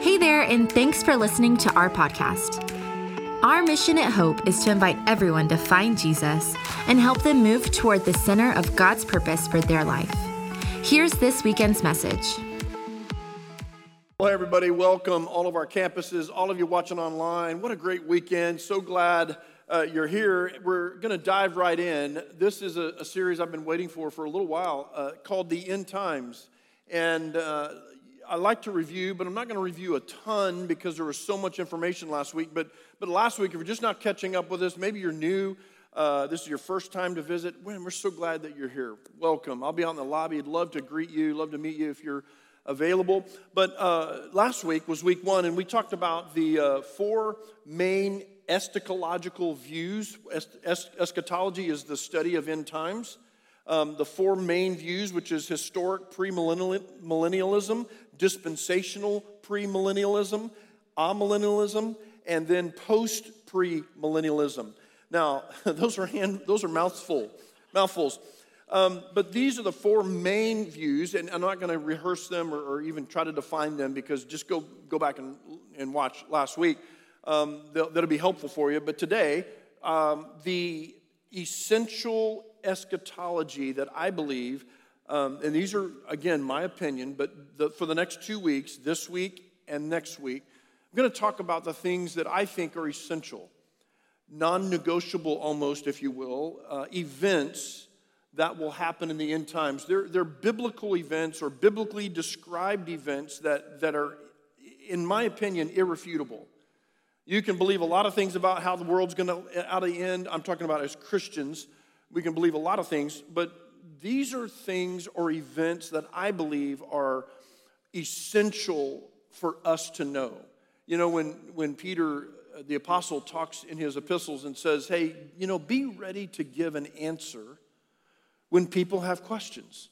Hey there, and thanks for listening to our podcast. Our mission at Hope is to invite everyone to find Jesus and help them move toward the center of God's purpose for their life. Here's this weekend's message. Well, everybody, welcome all of our campuses, all of you watching online. What a great weekend. So glad uh, you're here. We're going to dive right in. This is a, a, series I've been waiting for for a little while uh, called The End Times. And uh, I like to review, but I'm not going to review a ton because there was so much information last week. But, but last week, if you're just not catching up with us, maybe you're new, uh, this is your first time to visit, well, we're so glad that you're here. Welcome. I'll be out in the lobby. I'd love to greet you, love to meet you if you're available. But uh, last week was week one, and we talked about the uh, four main eschatological views. Es- es- eschatology is the study of end times. Um, the four main views, which is historic premillennialism, dispensational premillennialism, amillennialism, and then post premillennialism. Now, those are hand, those are mouthful, mouthfuls. Um, but these are the four main views, and I'm not going to rehearse them or, or, even try to define them because just go, go back and, and watch last week. Um, that'll be helpful for you. But today, um, the essential eschatology that I believe um, and these are, again, my opinion, but the, for the next two weeks, this week and next week, I'm going to talk about the things that I think are essential, non negotiable almost, if you will, uh, events that will happen in the end times. They're, they're biblical events or biblically described events that, that are, in my opinion, irrefutable. You can believe a lot of things about how the world's going to out of the end. I'm talking about as Christians. We can believe a lot of things, but these are things or events that I believe are essential for us to know. You know, when, when Peter, uh, the apostle, talks in his epistles and says, hey, you know, be ready to give an answer when people have questions.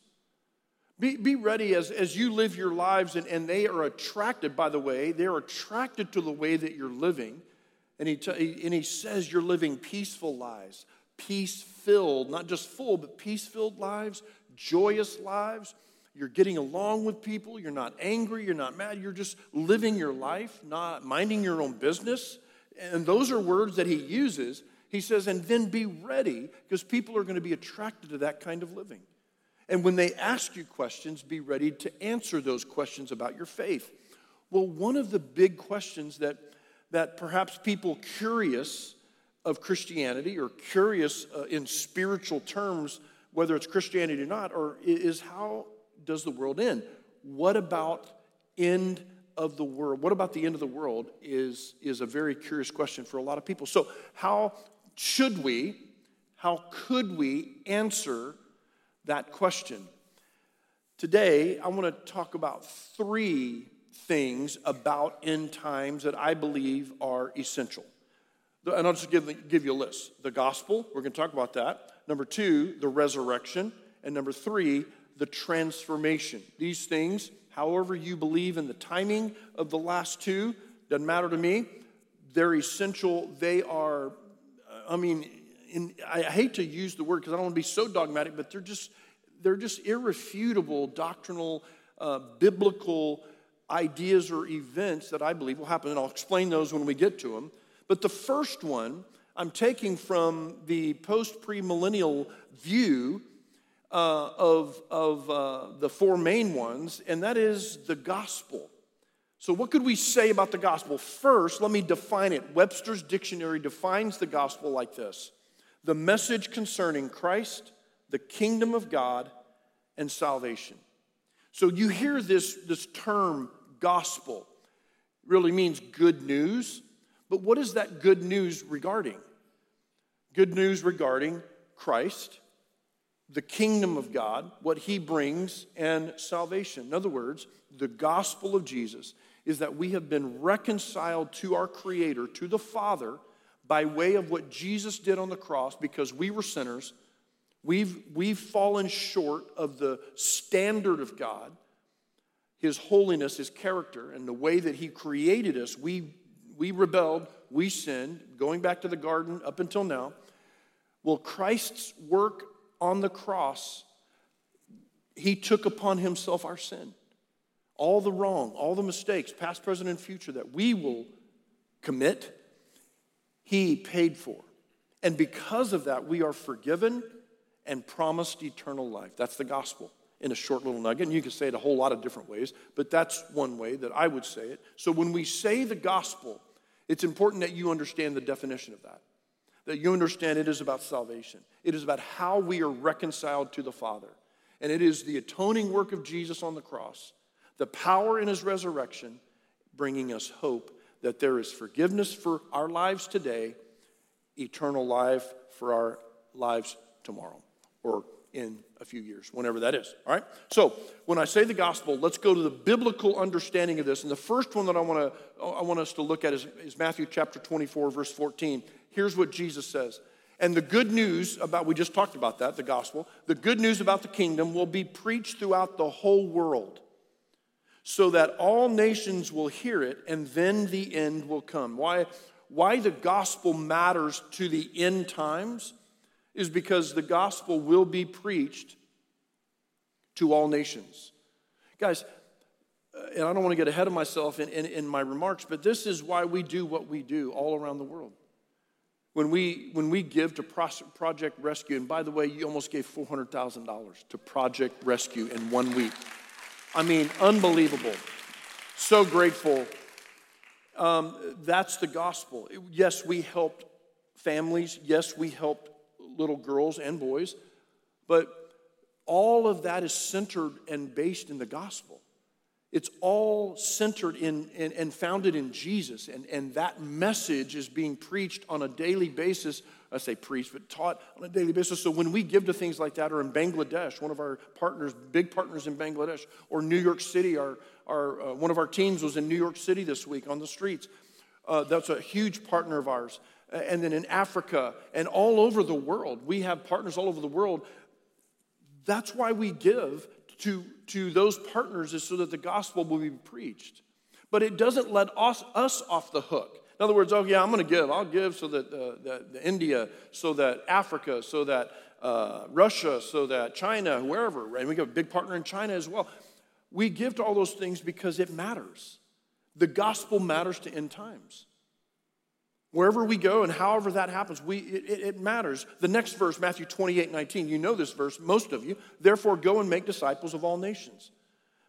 Be, be ready as, as you live your lives, and, and they are attracted, by the way, they're attracted to the way that you're living. And he, t- and he says you're living peaceful lives, peace filled, not just full, but peace filled lives, joyous lives. You're getting along with people. You're not angry. You're not mad. You're just living your life, not minding your own business. And those are words that he uses. He says, and then be ready because people are going to be attracted to that kind of living. And when they ask you questions, be ready to answer those questions about your faith. Well, one of the big questions that, that perhaps people curious of Christianity or curious uh, in spiritual terms, whether it's Christianity or not, or is how does the world end? What about end of the world? What about the end of the world is, is a very curious question for a lot of people. So, how should we, how could we answer that question? Today, I want to talk about three things about end times that I believe are essential. And I'll just give, give you a list. The gospel, we're going to talk about that. Number two, the resurrection. And number three, the transformation. These things, however you believe in the timing of the last two, doesn't matter to me. They're essential. They are, I mean, in, I hate to use the word because I don't want to be so dogmatic, but they're just, they're just irrefutable doctrinal, uh, biblical ideas or events that I believe will happen. And I'll explain those when we get to them. But the first one I'm taking from the post premillennial view uh, of, of uh, the four main ones, and that is the gospel. So, what could we say about the gospel? First, let me define it. Webster's dictionary defines the gospel like this the message concerning Christ, the kingdom of God, and salvation. So, you hear this, this term gospel, really means good news. But what is that good news regarding? Good news regarding Christ, the kingdom of God, what he brings, and salvation. In other words, the gospel of Jesus is that we have been reconciled to our Creator, to the Father, by way of what Jesus did on the cross because we were sinners. We've, we've fallen short of the standard of God, His holiness, His character, and the way that He created us. We we rebelled, we sinned, going back to the garden up until now. Well, Christ's work on the cross, he took upon himself our sin. all the wrong, all the mistakes, past, present, and future, that we will commit, He paid for. And because of that, we are forgiven and promised eternal life. That's the gospel in a short little nugget. And you can say it a whole lot of different ways, but that's one way that I would say it. So when we say the gospel, it's important that you understand the definition of that. That you understand it is about salvation. It is about how we are reconciled to the Father. And it is the atoning work of Jesus on the cross, the power in his resurrection, bringing us hope that there is forgiveness for our lives today, eternal life for our lives tomorrow or in a few years, whenever that is. All right? So, when I say the gospel, let's go to the biblical understanding of this. And the first one that I want to I want us to look at is, is Matthew chapter 24 verse 14. Here's what Jesus says. And the good news about, we just talked about that, the gospel, the good news about the kingdom will be preached throughout the whole world so that all nations will hear it and then the end will come. Why, why the gospel matters to the end times is because the gospel will be preached to all nations. Guys, uh, and I don't want to get ahead of myself in, in, in, my remarks, but this is why we do what we do all around the world. When we, when we give to Project Rescue, and by the way, you almost gave $400,000 to Project Rescue in one week. I mean, unbelievable. So grateful. Um, that's the gospel. Yes, we helped families. Yes, we helped little girls and boys. But all of that is centered and based in the gospel. It's all centered in, in, and founded in Jesus. And, and that message is being preached on a daily basis. I say preached, but taught on a daily basis. So when we give to things like that, or in Bangladesh, one of our partners, big partners in Bangladesh, or New York City, our, our, uh, one of our teams was in New York City this week on the streets. Uh, that's a huge partner of ours and then in Africa and all over the world. We have partners all over the world. That's why we give to, to those partners, is so that the gospel will be preached. But it doesn't let us, us off the hook. In other words, oh, yeah, I'm going to give. I'll give so that uh, the, the India, so that Africa, so that uh, Russia, so that China, wherever. And we have a big partner in China as well. We give to all those things because it matters. The gospel matters to end times. Wherever we go and however that happens, we, it, it, matters. The next verse, Matthew 28 19, you know this verse, most of you. Therefore, go and make disciples of all nations,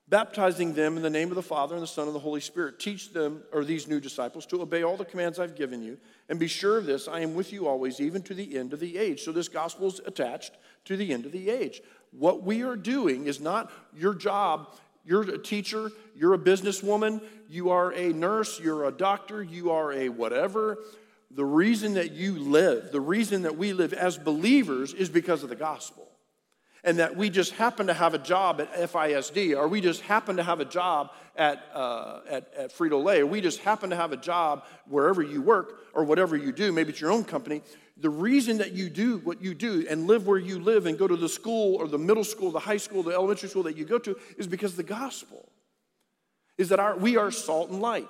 baptizing them in the name of the Father and the Son and the Holy Spirit. Teach them, or these new disciples, to obey all the commands I've given you. And be sure of this I am with you always, even to the end of the age. So, this gospel is attached to the end of the age. What we are doing is not your job you're a teacher, you're a businesswoman, you are a nurse, you're a doctor, you are a whatever. The reason that you live, the reason that we live as believers is because of the gospel. And that we just happen to have a job at FISD, or we just happen to have a job at, uh, at, at Frito Lay, or we just happen to have a job wherever you work, or whatever you do, maybe it's your own company the reason that you do what you do and live where you live and go to the school or the middle school, the high school, the elementary school that you go to is because the gospel is that our, we are salt and light.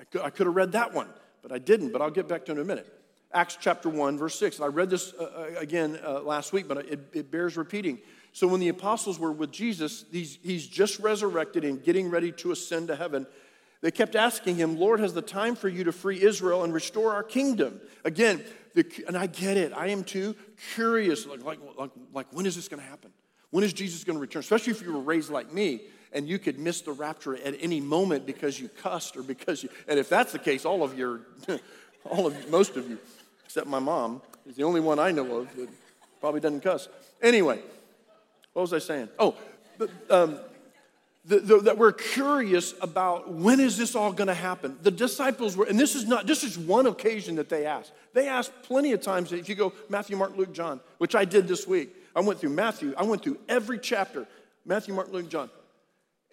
I could, I could have read that one, but I didn't, but I'll get back to it in a minute. Acts chapter 1, verse 6. I read this uh, uh, again uh, last week, but it, it, bears repeating. So when the apostles were with Jesus, he's, he's just resurrected and getting ready to ascend to heaven. They kept asking him, Lord, has the time for you to free Israel and restore our kingdom? Again, the, and I get it. I am too curious. Like, like, like, like when is this going to happen? When is Jesus going to return? Especially if you were raised like me and you could miss the rapture at any moment because you cussed or because you, and if that's the case, all of your, all of, most of you, except my mom, is the only one I know of that probably doesn't cuss. Anyway, what was I saying? Oh, but, um, the, the, that we're curious about when is this all going to happen? The disciples were and this is not this is one occasion that they asked. They asked plenty of times if you go matthew mark luke john which i did this week. I went through matthew i went through every chapter matthew mark luke john.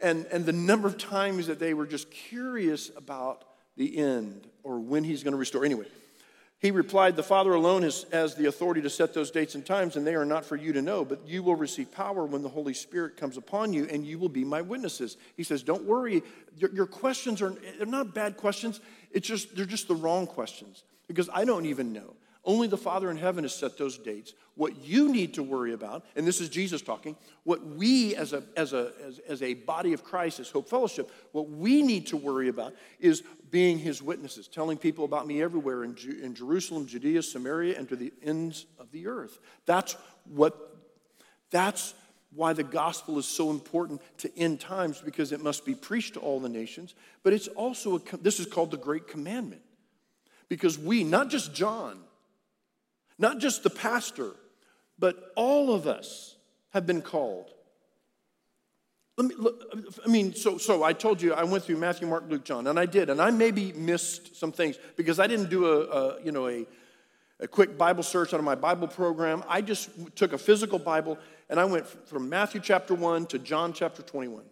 And and the number of times that they were just curious about the end or when he's going to restore. Anyway he replied, The Father alone has, has, the authority to set those dates and times, and they are not for you to know, but you will receive power when the Holy Spirit comes upon you, and you will be my witnesses. He says, Don't worry. Your, your questions are they're not bad questions. It's just they're just the wrong questions. Because I don't even know. Only the Father in heaven has set those dates. What you need to worry about, and this is Jesus talking, what we as a, as a, as, as a body of Christ, as Hope Fellowship, what we need to worry about is being his witnesses, telling people about me everywhere in, Ju- in Jerusalem, Judea, Samaria, and to the ends of the earth. That's what, that's why the gospel is so important to end times because it must be preached to all the nations. But it's also, a, this is called the Great Commandment. Because we, not just John, not just the pastor, but all of us have been called. Let me, I mean, so, so I told you I went through Matthew, Mark, Luke, John, and I did, and I maybe missed some things because I didn't do a, a you know, a, a quick Bible search out of my Bible program. I just took a physical Bible and I went from Matthew chapter 1 to John chapter 21.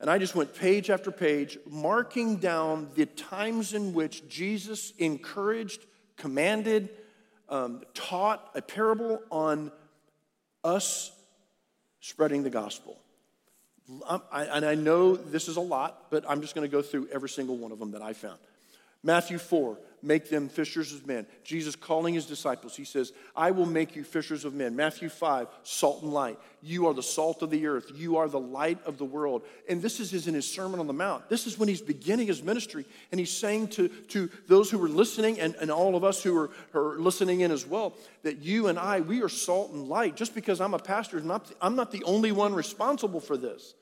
And I just went page after page, marking down the times in which Jesus encouraged, commanded, um, taught a parable on us spreading the gospel. I, and I know this is a lot, but I'm just going to go through every single one of them that I found. Matthew 4, make them fishers of men. Jesus calling his disciples, he says, I will make you fishers of men. Matthew 5, salt and light. You are the salt of the earth. You are the light of the world. And this is in his Sermon on the Mount. This is when he's beginning his ministry. And he's saying to, to those who were listening and, and all of us who are, are listening in as well, that you and I, we are salt and light. Just because I'm a pastor, I'm not, I'm not the only one responsible for this.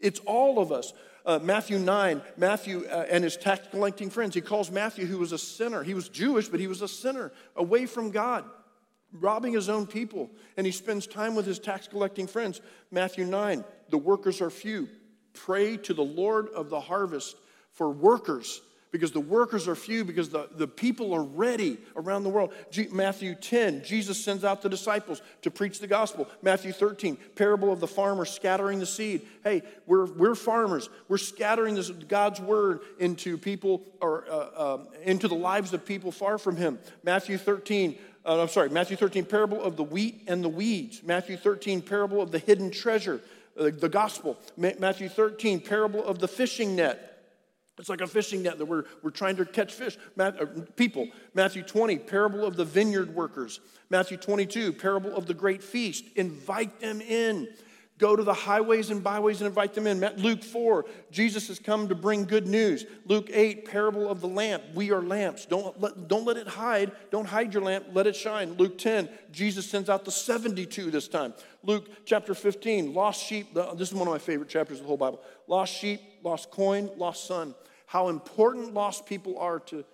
It's all of us. Uh, Matthew 9, Matthew uh, and his tax collecting friends, he calls Matthew, who was a sinner. He was Jewish, but he was a sinner, away from God, robbing his own people. And he spends time with his tax collecting friends. Matthew 9, the workers are few. Pray to the Lord of the harvest for workers because the workers are few, because the, the people are ready around the world. G- Matthew 10, Jesus sends out the disciples to preach the gospel. Matthew 13, parable of the farmer scattering the seed. Hey, we're, we're farmers. We're scattering this, God's word into people or uh, uh, into the lives of people far from Him. Matthew 13, uh, I'm sorry, Matthew 13, parable of the wheat and the weeds. Matthew 13, parable of the hidden treasure, uh, the gospel. Ma- Matthew 13, parable of the fishing net. It's like a fishing net that we're, we're trying to catch fish. Uh, people. Matthew 20, parable of the vineyard workers. Matthew 22, parable of the great feast. Invite them in. Go to the highways and byways and invite them in. Luke 4, Jesus has come to bring good news. Luke 8, parable of the lamp. We are lamps. Don't let, don't let it hide. Don't hide your lamp. Let it shine. Luke 10, Jesus sends out the 72 this time. Luke chapter 15, lost sheep. This is one of my favorite chapters of the whole Bible. Lost sheep, lost coin, lost son. How important lost people are to,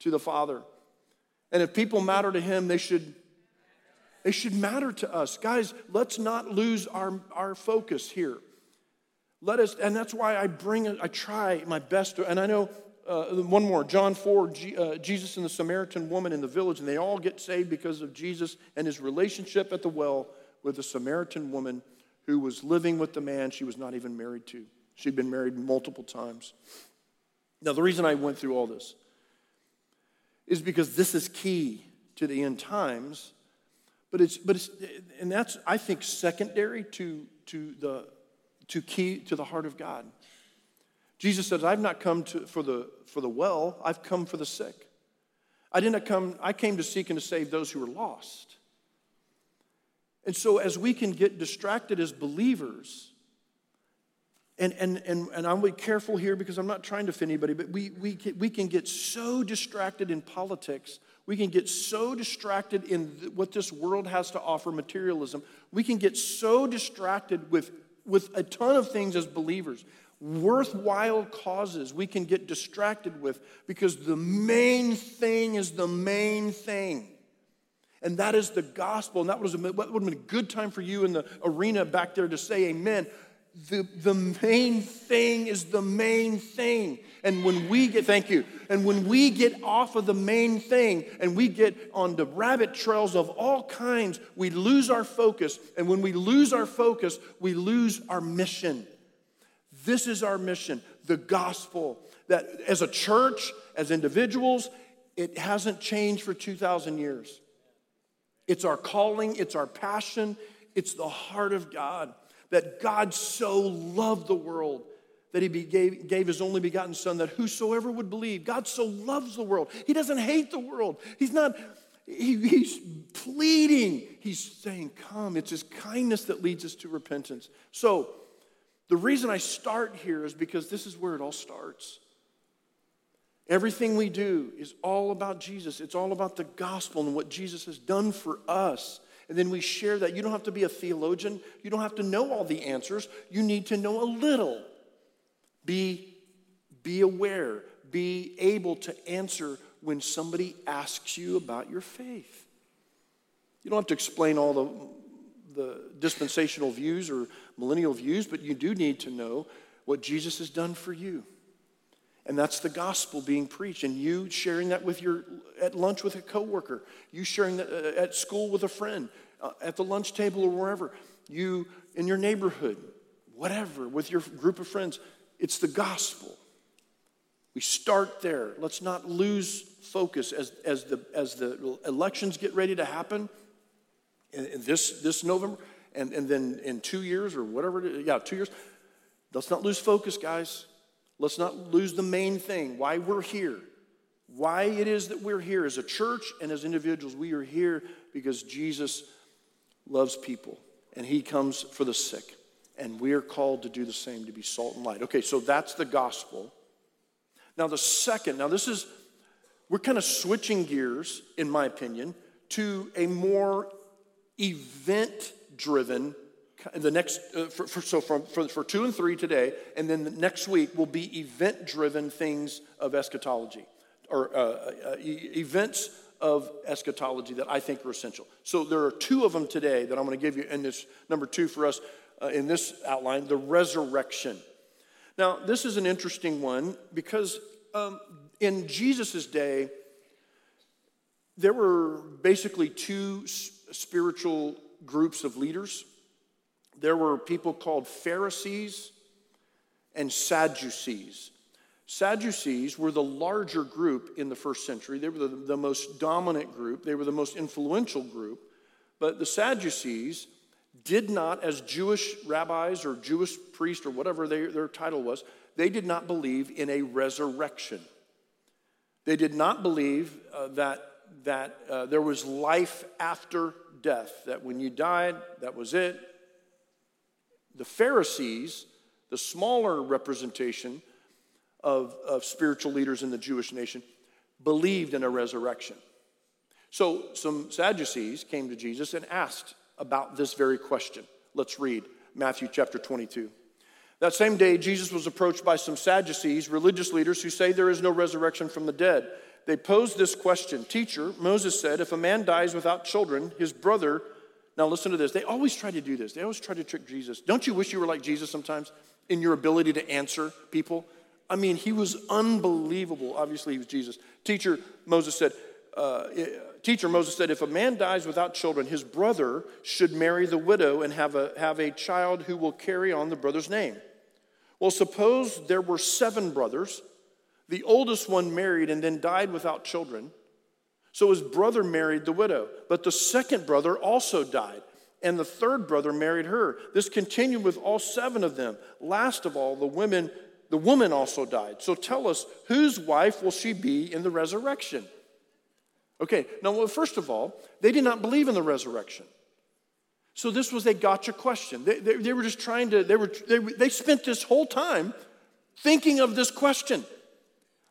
to the Father. And if people matter to Him, they should they should matter to us. Guys, let's not lose our, our focus here. Let us, and that's why I bring, I try my best to, and I know uh, one more, John 4, G, uh, Jesus and the Samaritan woman in the village, and they all get saved because of Jesus and his relationship at the well with the Samaritan woman who was living with the man she was not even married to. She'd been married multiple times. Now, the reason I went through all this is because this is key to the end times but it's, but it's, and that's, I think, secondary to, to, the, to key to the heart of God. Jesus says, I've not come to, for, the, for the well, I've come for the sick. I didn't come, I came to seek and to save those who are lost. And so, as we can get distracted as believers, and, and, and, and I'm be careful here because I'm not trying to offend anybody, but we, we, can, we can get so distracted in politics we can get so distracted in what this world has to offer, materialism. We can get so distracted with, with a ton of things as believers, worthwhile causes we can get distracted with because the main thing is the main thing. And that is the gospel. And that was a, would have been a good time for you in the arena back there to say amen the, the main thing is the main thing. And when we get, thank you, and when we get off of the main thing and we get on the rabbit trails of all kinds, we lose our focus. And when we lose our focus, we lose our mission. This is our mission the gospel. That as a church, as individuals, it hasn't changed for 2,000 years. It's our calling, it's our passion, it's the heart of God that God so loved the world that he gave, gave his only begotten son that whosoever would believe god so loves the world he doesn't hate the world he's not He, he's pleading. He's saying, Come. It's his kindness that leads us to repentance. So, the reason I start here is because this is where it all starts. Everything we do is all about Jesus. It's all about the gospel and what Jesus has done for us. And then we share that. You don't have to be a theologian, you don't have to know all the answers. You need to know a little. Be, be aware, be able to answer when somebody asks you about your faith. You don't have to explain all the, the dispensational views or millennial views, but you do need to know what Jesus has done for you. And that's the gospel being preached. And you sharing that with your, at lunch with a coworker, you sharing that uh, at school with a friend, uh, at the lunch table or wherever, you in your neighborhood, whatever, with your group of friends. It's the gospel. We start there. Let's not lose focus as, as, the, as the elections get ready to happen in, in this, this November and, and then in two years or whatever, yeah, two years. Let's not lose focus, guys. Let's not lose the main thing why we're here. Why it is that we're here as a church and as individuals. We are here because Jesus loves people and he comes for the sick. And we are called to do the same, to be salt and light. Okay, so that's the gospel. Now, the second, now this is, we're kind of switching gears, in my opinion, to a more event driven the next uh, for, for, so for, for two and three today and then the next week will be event driven things of eschatology or uh, uh, events of eschatology that i think are essential. So there are two of them today that i'm going to give you and this number two for us uh, in this outline the resurrection. Now this is an interesting one because um, in jesus' day there were basically two spiritual groups of leaders there were people called Pharisees and Sadducees. Sadducees were the larger group in the first century. They were the, the, most dominant group, they were the most influential group. But the Sadducees did not, as Jewish rabbis or Jewish priests or whatever they, their title was, they did not believe in a resurrection. They did not believe uh, that, that uh, there was life after death, that when you died, that was it, the Pharisees, the smaller representation of, of spiritual leaders in the Jewish nation, believed in a resurrection. So some Sadducees came to Jesus and asked about this very question. Let's read Matthew chapter 22. That same day, Jesus was approached by some Sadducees, religious leaders who say there is no resurrection from the dead. They posed this question Teacher, Moses said, if a man dies without children, his brother now, listen to this. They always try to do this. They always try to trick Jesus. Don't you wish you were like Jesus sometimes in your ability to answer people? I mean, he was unbelievable. Obviously, he was Jesus. Teacher, Moses said, uh, Teacher, Moses said, if a man dies without children, his brother should marry the widow and have a, have a child who will carry on the brother's name. Well, suppose there were seven brothers. The oldest one married and then died without children. So his brother married the widow, but the second brother also died, and the third brother married her. This continued with all seven of them. Last of all, the women, the woman also died. So tell us, whose wife will she be in the resurrection? Okay, now, well, first of all, they did not believe in the resurrection. So this was a gotcha question. They, they, they were just trying to, they, were, they, they spent this whole time thinking of this question.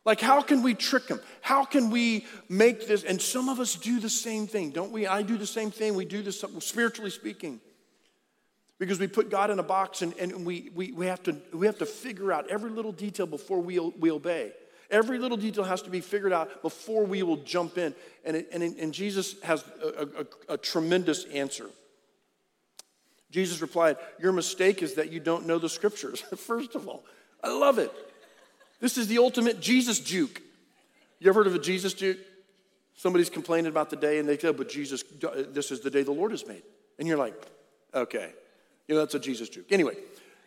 Like, how can we trick them? How can we make this? And some of us do the same thing, don't we? I do the same thing. We do this spiritually speaking. Because we put God in a box and, and we, we, we, have to, we have to figure out every little detail before we, we obey. Every little detail has to be figured out before we will jump in. And, it, and, and Jesus has a, a, a tremendous answer. Jesus replied, Your mistake is that you don't know the scriptures, first of all. I love it. This is the ultimate Jesus juke. You ever heard of a Jesus juke? Somebody's complaining about the day and they go, but Jesus, this is the day the Lord has made. And you're like, okay. You know, that's a Jesus juke. Anyway,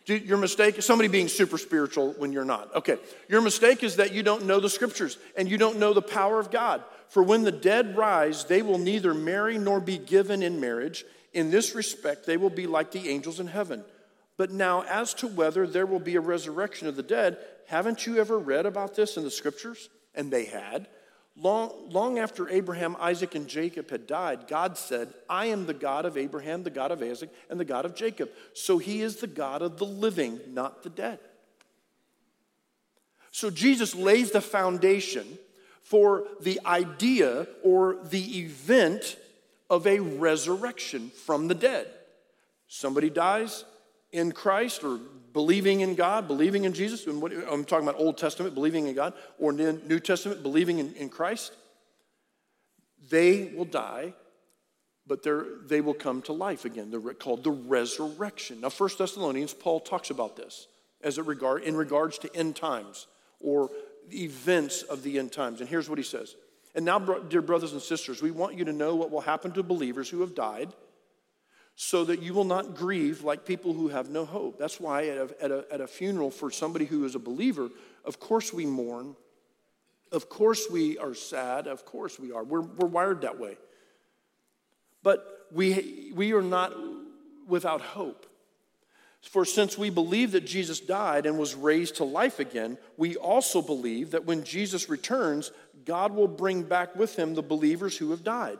your mistake is somebody being super spiritual when you're not. Okay. Your mistake is that you don't know the scriptures and you don't know the power of God. For when the dead rise, they will neither marry nor be given in marriage. In this respect, they will be like the angels in heaven. But now, as to whether there will be a resurrection of the dead, haven't you ever read about this in the scriptures? And they had. Long, long after Abraham, Isaac, and Jacob had died, God said, I am the God of Abraham, the God of Isaac, and the God of Jacob. So he is the God of the living, not the dead. So Jesus lays the foundation for the idea or the event of a resurrection from the dead. Somebody dies in Christ or believing in God, believing in Jesus, and what, I'm talking about Old Testament, believing in God, or New Testament, believing in, in Christ, they will die, but they will come to life again. They're called the resurrection. Now, First Thessalonians, Paul talks about this as it regard, in regards to end times or events of the end times. And here's what he says. And now, dear brothers and sisters, we want you to know what will happen to believers who have died so that you will not grieve like people who have no hope. That's why at a, at, a, at a, funeral for somebody who is a believer, of course we mourn. Of course we are sad. Of course we are. We're, we're wired that way. But we, we are not without hope. For since we believe that Jesus died and was raised to life again, we also believe that when Jesus returns, God will bring back with him the believers who have died.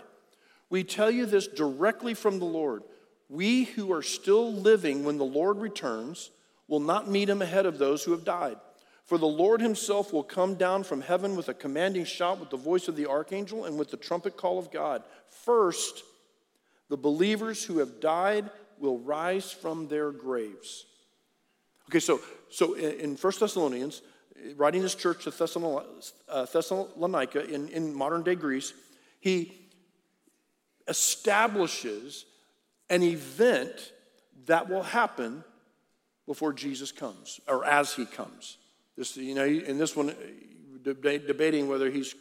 We tell you this directly from the Lord. We who are still living when the Lord returns will not meet him ahead of those who have died. For the Lord himself will come down from heaven with a commanding shout, with the voice of the archangel, and with the trumpet call of God. First, the believers who have died will rise from their graves. Okay, so, so in 1 Thessalonians, writing this church to uh, Thessalonica in, in modern day Greece, he establishes an event that will happen before Jesus comes or as he comes. This, you know, in this one, debating whether he's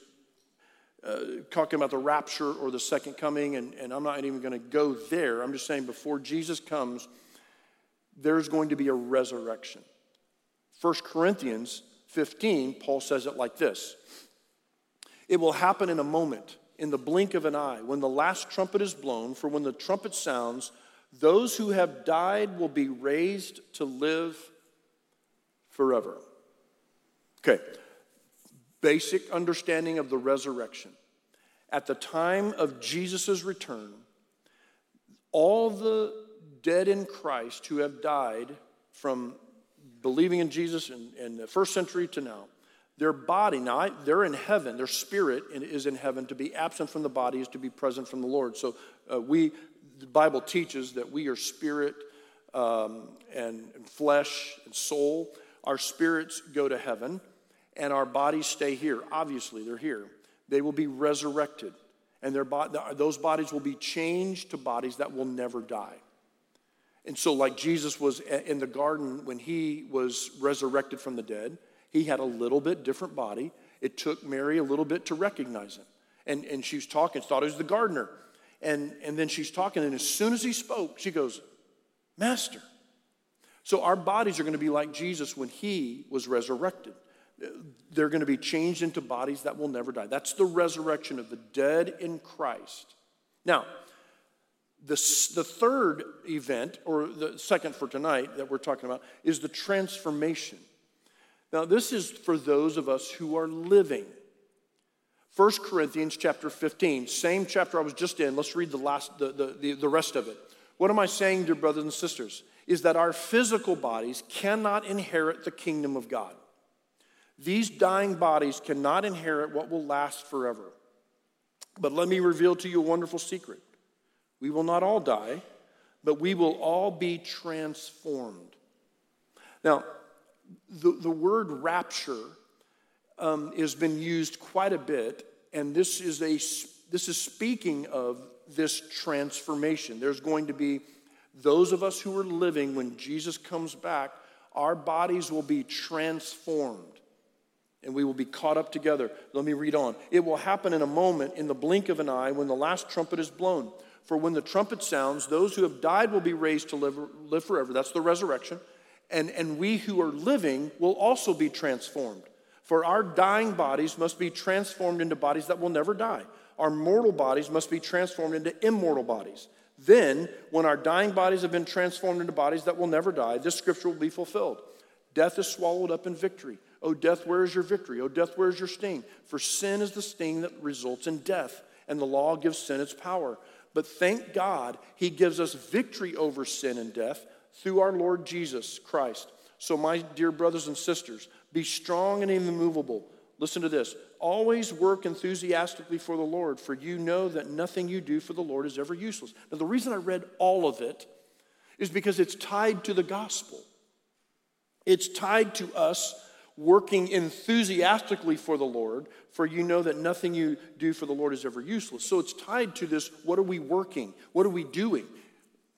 uh, talking about the rapture or the second coming, and, and I'm not even going to go there. I'm just saying before Jesus comes, there's going to be a resurrection. 1 Corinthians 15, Paul says it like this It will happen in a moment in the blink of an eye, when the last trumpet is blown, for when the trumpet sounds, those who have died will be raised to live forever. Okay, basic understanding of the resurrection. At the time of Jesus' return, all the dead in Christ who have died from believing in Jesus in, in the first century to now their body, now they're in heaven, their spirit is in heaven. To be absent from the body is to be present from the Lord. So uh, we, the Bible teaches that we are spirit um, and, and flesh and soul. Our spirits go to heaven and our bodies stay here. Obviously, they're here. They will be resurrected, and their bo- those bodies will be changed to bodies that will never die. And so, like Jesus was in the garden when he was resurrected from the dead, he had a little bit different body. It took Mary a little bit to recognize him. And, and she was talking, thought it was the gardener. And, and then she's talking, and as soon as he spoke, she goes, Master. So our bodies are going to be like Jesus when he was resurrected. They're going to be changed into bodies that will never die. That's the resurrection of the dead in Christ. Now, the, the third event, or the second for tonight that we're talking about, is the transformation. Now, this is for those of us who are living. 1 Corinthians chapter 15, same chapter I was just in. Let's read the, last, the, the, the, the rest of it. What am I saying, dear brothers and sisters? Is that our physical bodies cannot inherit the kingdom of God. These dying bodies cannot inherit what will last forever. But let me reveal to you a wonderful secret. We will not all die, but we will all be transformed. Now, the, the word rapture um, has been used quite a bit, and this is, a, this is speaking of this transformation. There's going to be those of us who are living when Jesus comes back, our bodies will be transformed and we will be caught up together. Let me read on. It will happen in a moment, in the blink of an eye, when the last trumpet is blown. For when the trumpet sounds, those who have died will be raised to live, live forever. That's the resurrection and, and we who are living will also be transformed. For our dying bodies must be transformed into bodies that will never die. Our mortal bodies must be transformed into immortal bodies. Then, when our dying bodies have been transformed into bodies that will never die, this scripture will be fulfilled. Death is swallowed up in victory. O death, where is your victory? O death, where is your sting? For sin is the sting that results in death, and the law gives sin its power. But thank God, He gives us victory over sin and death through our Lord Jesus Christ. So, my dear brothers and sisters, be strong and immovable. Listen to this. Always work enthusiastically for the Lord, for you know that nothing you do for the Lord is ever useless. Now, the reason I read all of it is because it's tied to the gospel. It's tied to us working enthusiastically for the Lord, for you know that nothing you do for the Lord is ever useless. So it's tied to this what are we working? What are we doing?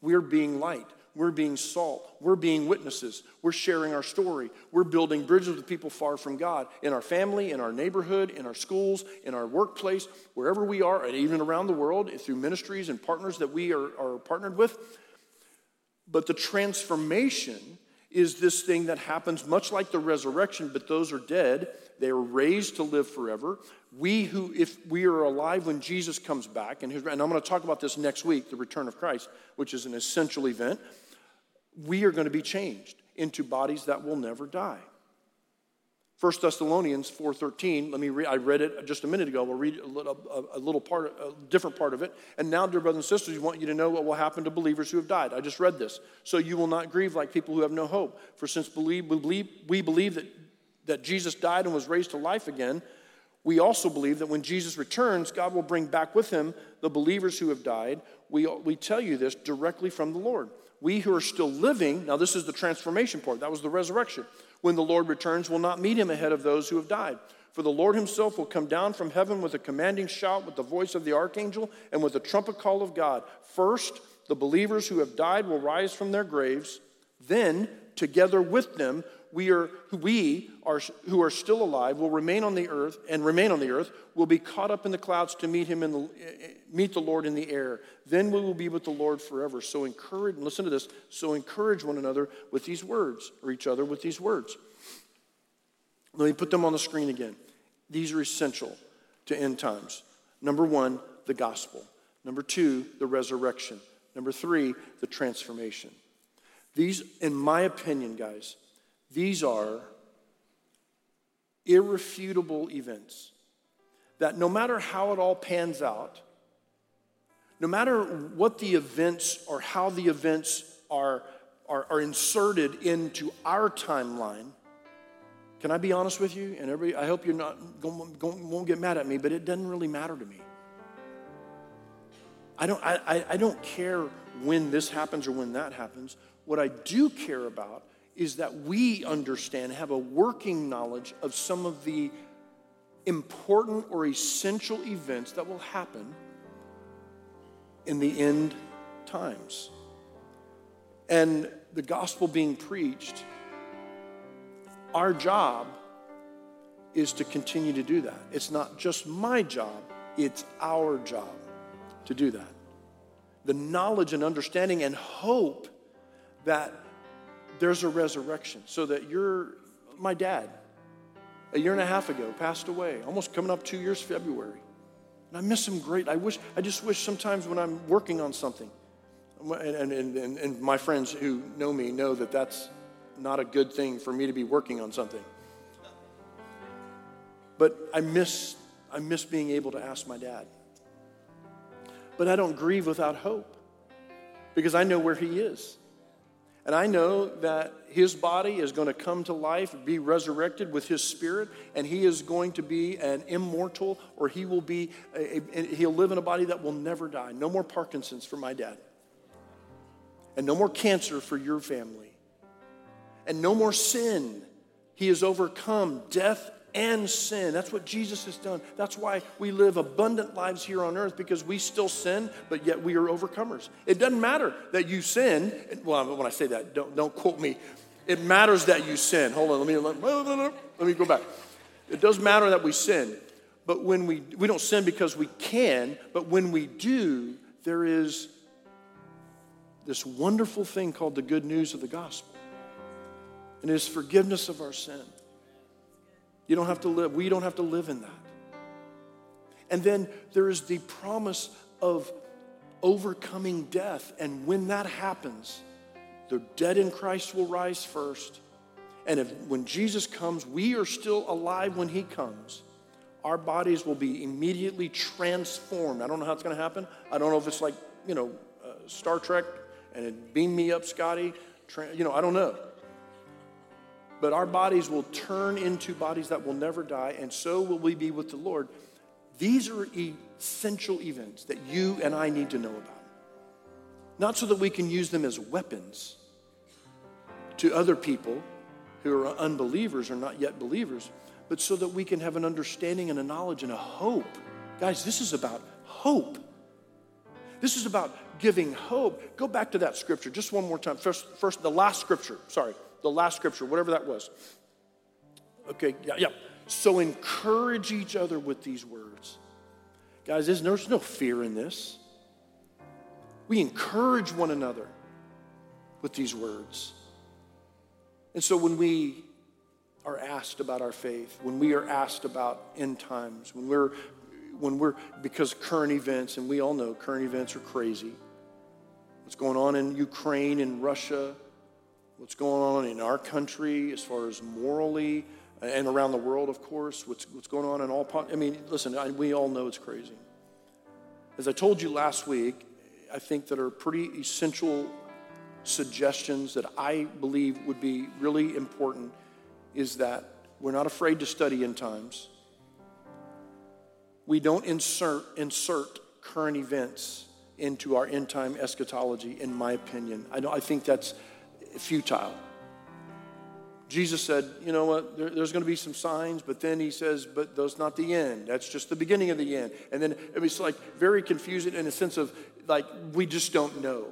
We're being light. We're being salt. We're being witnesses. We're sharing our story. We're building bridges with people far from God in our family, in our neighborhood, in our schools, in our workplace, wherever we are, and even around the world through ministries and partners that we are, are partnered with. But the transformation is this thing that happens much like the resurrection, but those are dead. They are raised to live forever. We who, if we are alive when Jesus comes back, and, his, and I'm going to talk about this next week, the return of Christ, which is an essential event, we are going to be changed into bodies that will never die. 1 Thessalonians 4.13, let me read, I read it just a minute ago. We'll read a little, a, a little part, a different part of it. And now, dear brothers and sisters, we want you to know what will happen to believers who have died. I just read this. So you will not grieve like people who have no hope. For since believe, we, believe, we believe that, that Jesus died and was raised to life again, we also believe that when Jesus returns, God will bring back with him the believers who have died. We, we tell you this directly from the Lord. We who are still living, now this is the transformation part, that was the resurrection when the Lord returns will not meet him ahead of those who have died. For the Lord himself will come down from heaven with a commanding shout, with the voice of the archangel, and with the trumpet call of God. First, the believers who have died will rise from their graves. Then, together with them, we are we are who are still alive will remain on the earth and remain on the earth will be caught up in the clouds to meet him in the meet the Lord in the air. Then we will be with the Lord forever. So encourage and listen to this. So encourage one another with these words, or each other with these words. Let me put them on the screen again. These are essential to end times. Number one, the gospel. Number two, the resurrection. Number three, the transformation. These, in my opinion, guys, these are irrefutable events that no matter how it all pans out, no matter what the events or how the events are, are, are inserted into our timeline, can I be honest with you? And everybody, I hope you're not won't get mad at me, but it doesn't really matter to me. I don't, I, I don't care when this happens or when that happens. What I do care about is that we understand, have a working knowledge of some of the important or essential events that will happen in the end times. And the gospel being preached, our job is to continue to do that. It's not just my job, it's our job to do that. The knowledge and understanding and hope that there's a resurrection. So that you're, my dad, a year and a half ago, passed away, almost coming up two years, February. And I miss him great. I wish, I just wish sometimes when I'm working on something, and, and, and, and my friends who know me know that that's not a good thing for me to be working on something. But I miss, I miss being able to ask my dad. But I don't grieve without hope because I know where he is. And I know that his body is going to come to life, be resurrected with his spirit, and he is going to be an immortal, or he will be, a, a, he'll live in a body that will never die. No more Parkinson's for my dad. And no more cancer for your family. And no more sin. He has overcome death and sin. That's what Jesus has done. That's why we live abundant lives here on earth because we still sin, but yet we are overcomers. It doesn't matter that you sin. Well, when I say that, don't, don't quote me. It matters that you sin. Hold on, let me, let, let me go back. It does matter that we sin, but when we, we don't sin because we can, but when we do, there is this wonderful thing called the good news of the gospel. And it is forgiveness of our sin. You don't have to live, we don't have to live in that. And then there is the promise of overcoming death. And when that happens, the dead in Christ will rise first. And if when Jesus comes, we are still alive when he comes, our bodies will be immediately transformed. I don't know how it's going to happen. I don't know if it's like, you know, uh, Star Trek and it beam me up, Scotty. You know, I don't know. But our bodies will turn into bodies that will never die, and so will we be with the Lord. These are essential events that you and I need to know about. Not so that we can use them as weapons to other people who are unbelievers or not yet believers, but so that we can have an understanding and a knowledge and a hope. Guys, this is about hope. This is about giving hope. Go back to that scripture just one more time. First, first the last scripture, sorry, the last scripture, whatever that was. Okay, yeah, yeah. So encourage each other with these words. Guys, there's no fear in this. We encourage one another with these words. And so when we are asked about our faith, when we are asked about end times, when we're when we're because current events, and we all know current events are crazy. What's going on in Ukraine and Russia, what's going on in our country as far as morally uh, and around the world, of course, what's, what's going on in all, I mean, listen, I, we all know it's crazy. As I told you last week, I think that are pretty essential suggestions that I believe would be really important is that we're not afraid to study end times. We don't insert, insert current events into our end time eschatology, in my opinion. I, I think that's futile. Jesus said, you know what, there, there's going to be some signs, but then he says, but those not the end. That's just the beginning of the end. And then it was like very confusing in a sense of like, we just don't know.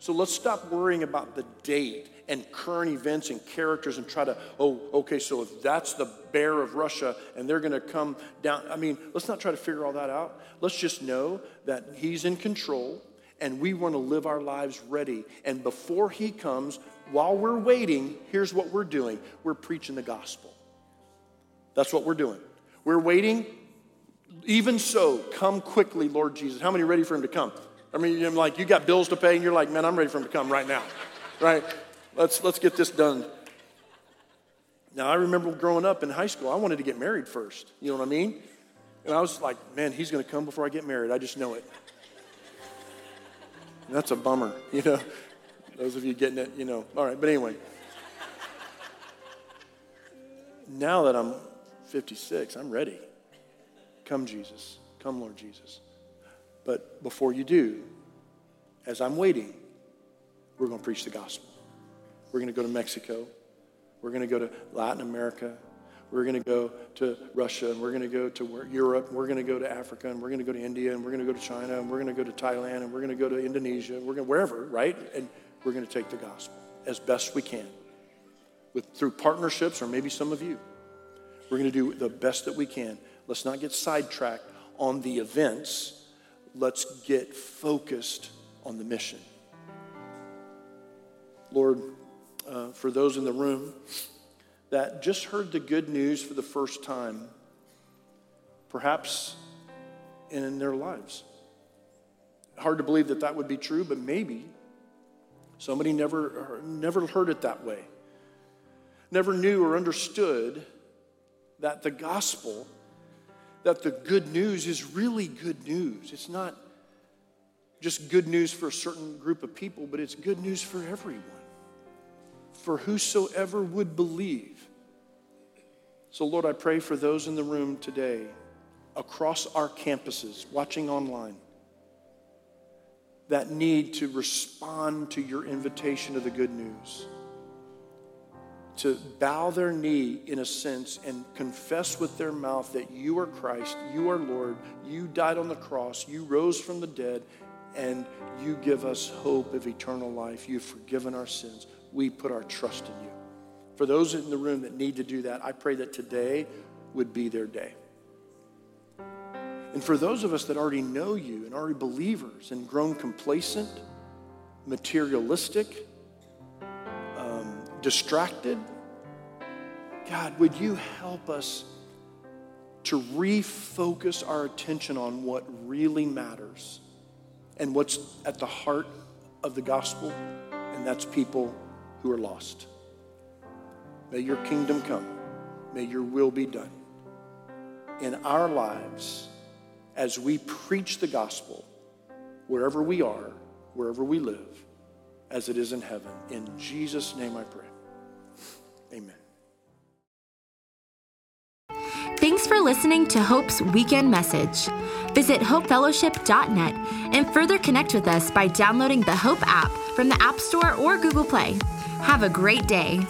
So let's stop worrying about the date and current events and characters and try to, oh, okay, so if that's the bear of Russia and they're going to come down, I mean, let's not try to figure all that out. Let's just know that he's in control and we want to live our lives ready. And before he comes, while we're waiting, here's what we're doing we're preaching the gospel. That's what we're doing. We're waiting. Even so, come quickly, Lord Jesus. How many ready for him to come? I mean, I'm like, you got bills to pay, and you're like, man, I'm ready for him to come right now. Right? Let's, let's get this done. Now, I remember growing up in high school, I wanted to get married first. You know what I mean? And I was like, man, he's going to come before I get married. I just know it. That's a bummer, you know. Those of you getting it, you know. All right, but anyway. Now that I'm 56, I'm ready. Come, Jesus. Come, Lord Jesus. But before you do, as I'm waiting, we're going to preach the gospel. We're going to go to Mexico. We're going to go to Latin America. We're going to go to Russia, and we're going to go to Europe, and we're going to go to Africa, and we're going to go to India, and we're going to go to China, and we're going to go to Thailand, and we're going to go to Indonesia, we're going wherever, right? And we're going to take the gospel as best we can with, through partnerships or maybe some of you. We're going to do the best that we can. Let's not get sidetracked on the events. Let's get focused on the mission. Lord, uh, for those in the room that just heard the good news for the first time, perhaps in their lives. Hard to believe that that would be true, but maybe Somebody never, never heard it that way, never knew or understood that the gospel, that the good news is really good news. It's not just good news for a certain group of people, but it's good news for everyone, for whosoever would believe. So, Lord, I pray for those in the room today, across our campuses, watching online that need to respond to your invitation of the good news. To bow their knee, in a sense, and confess with their mouth that you are Christ, you are Lord, you died on the cross, you rose from the dead, and you give us hope of eternal life. You've forgiven our sins. We put our trust in you. For those in the room that need to do that, I pray that today would be their day. And for those of us that already know you and already believers and grown complacent, materialistic, um, distracted, God, would you help us to refocus our attention on what really matters and what's at the heart of the gospel, and that's people who are lost. May your kingdom come. May your will be done in our lives as we preach the gospel wherever we are, wherever we live, as it is in heaven. In Jesus' name I pray. Amen. Thanks for listening to Hope's weekend message. Visit hopefellowship.net and further connect with us by downloading the Hope app from the App Store or Google Play. Have a great day.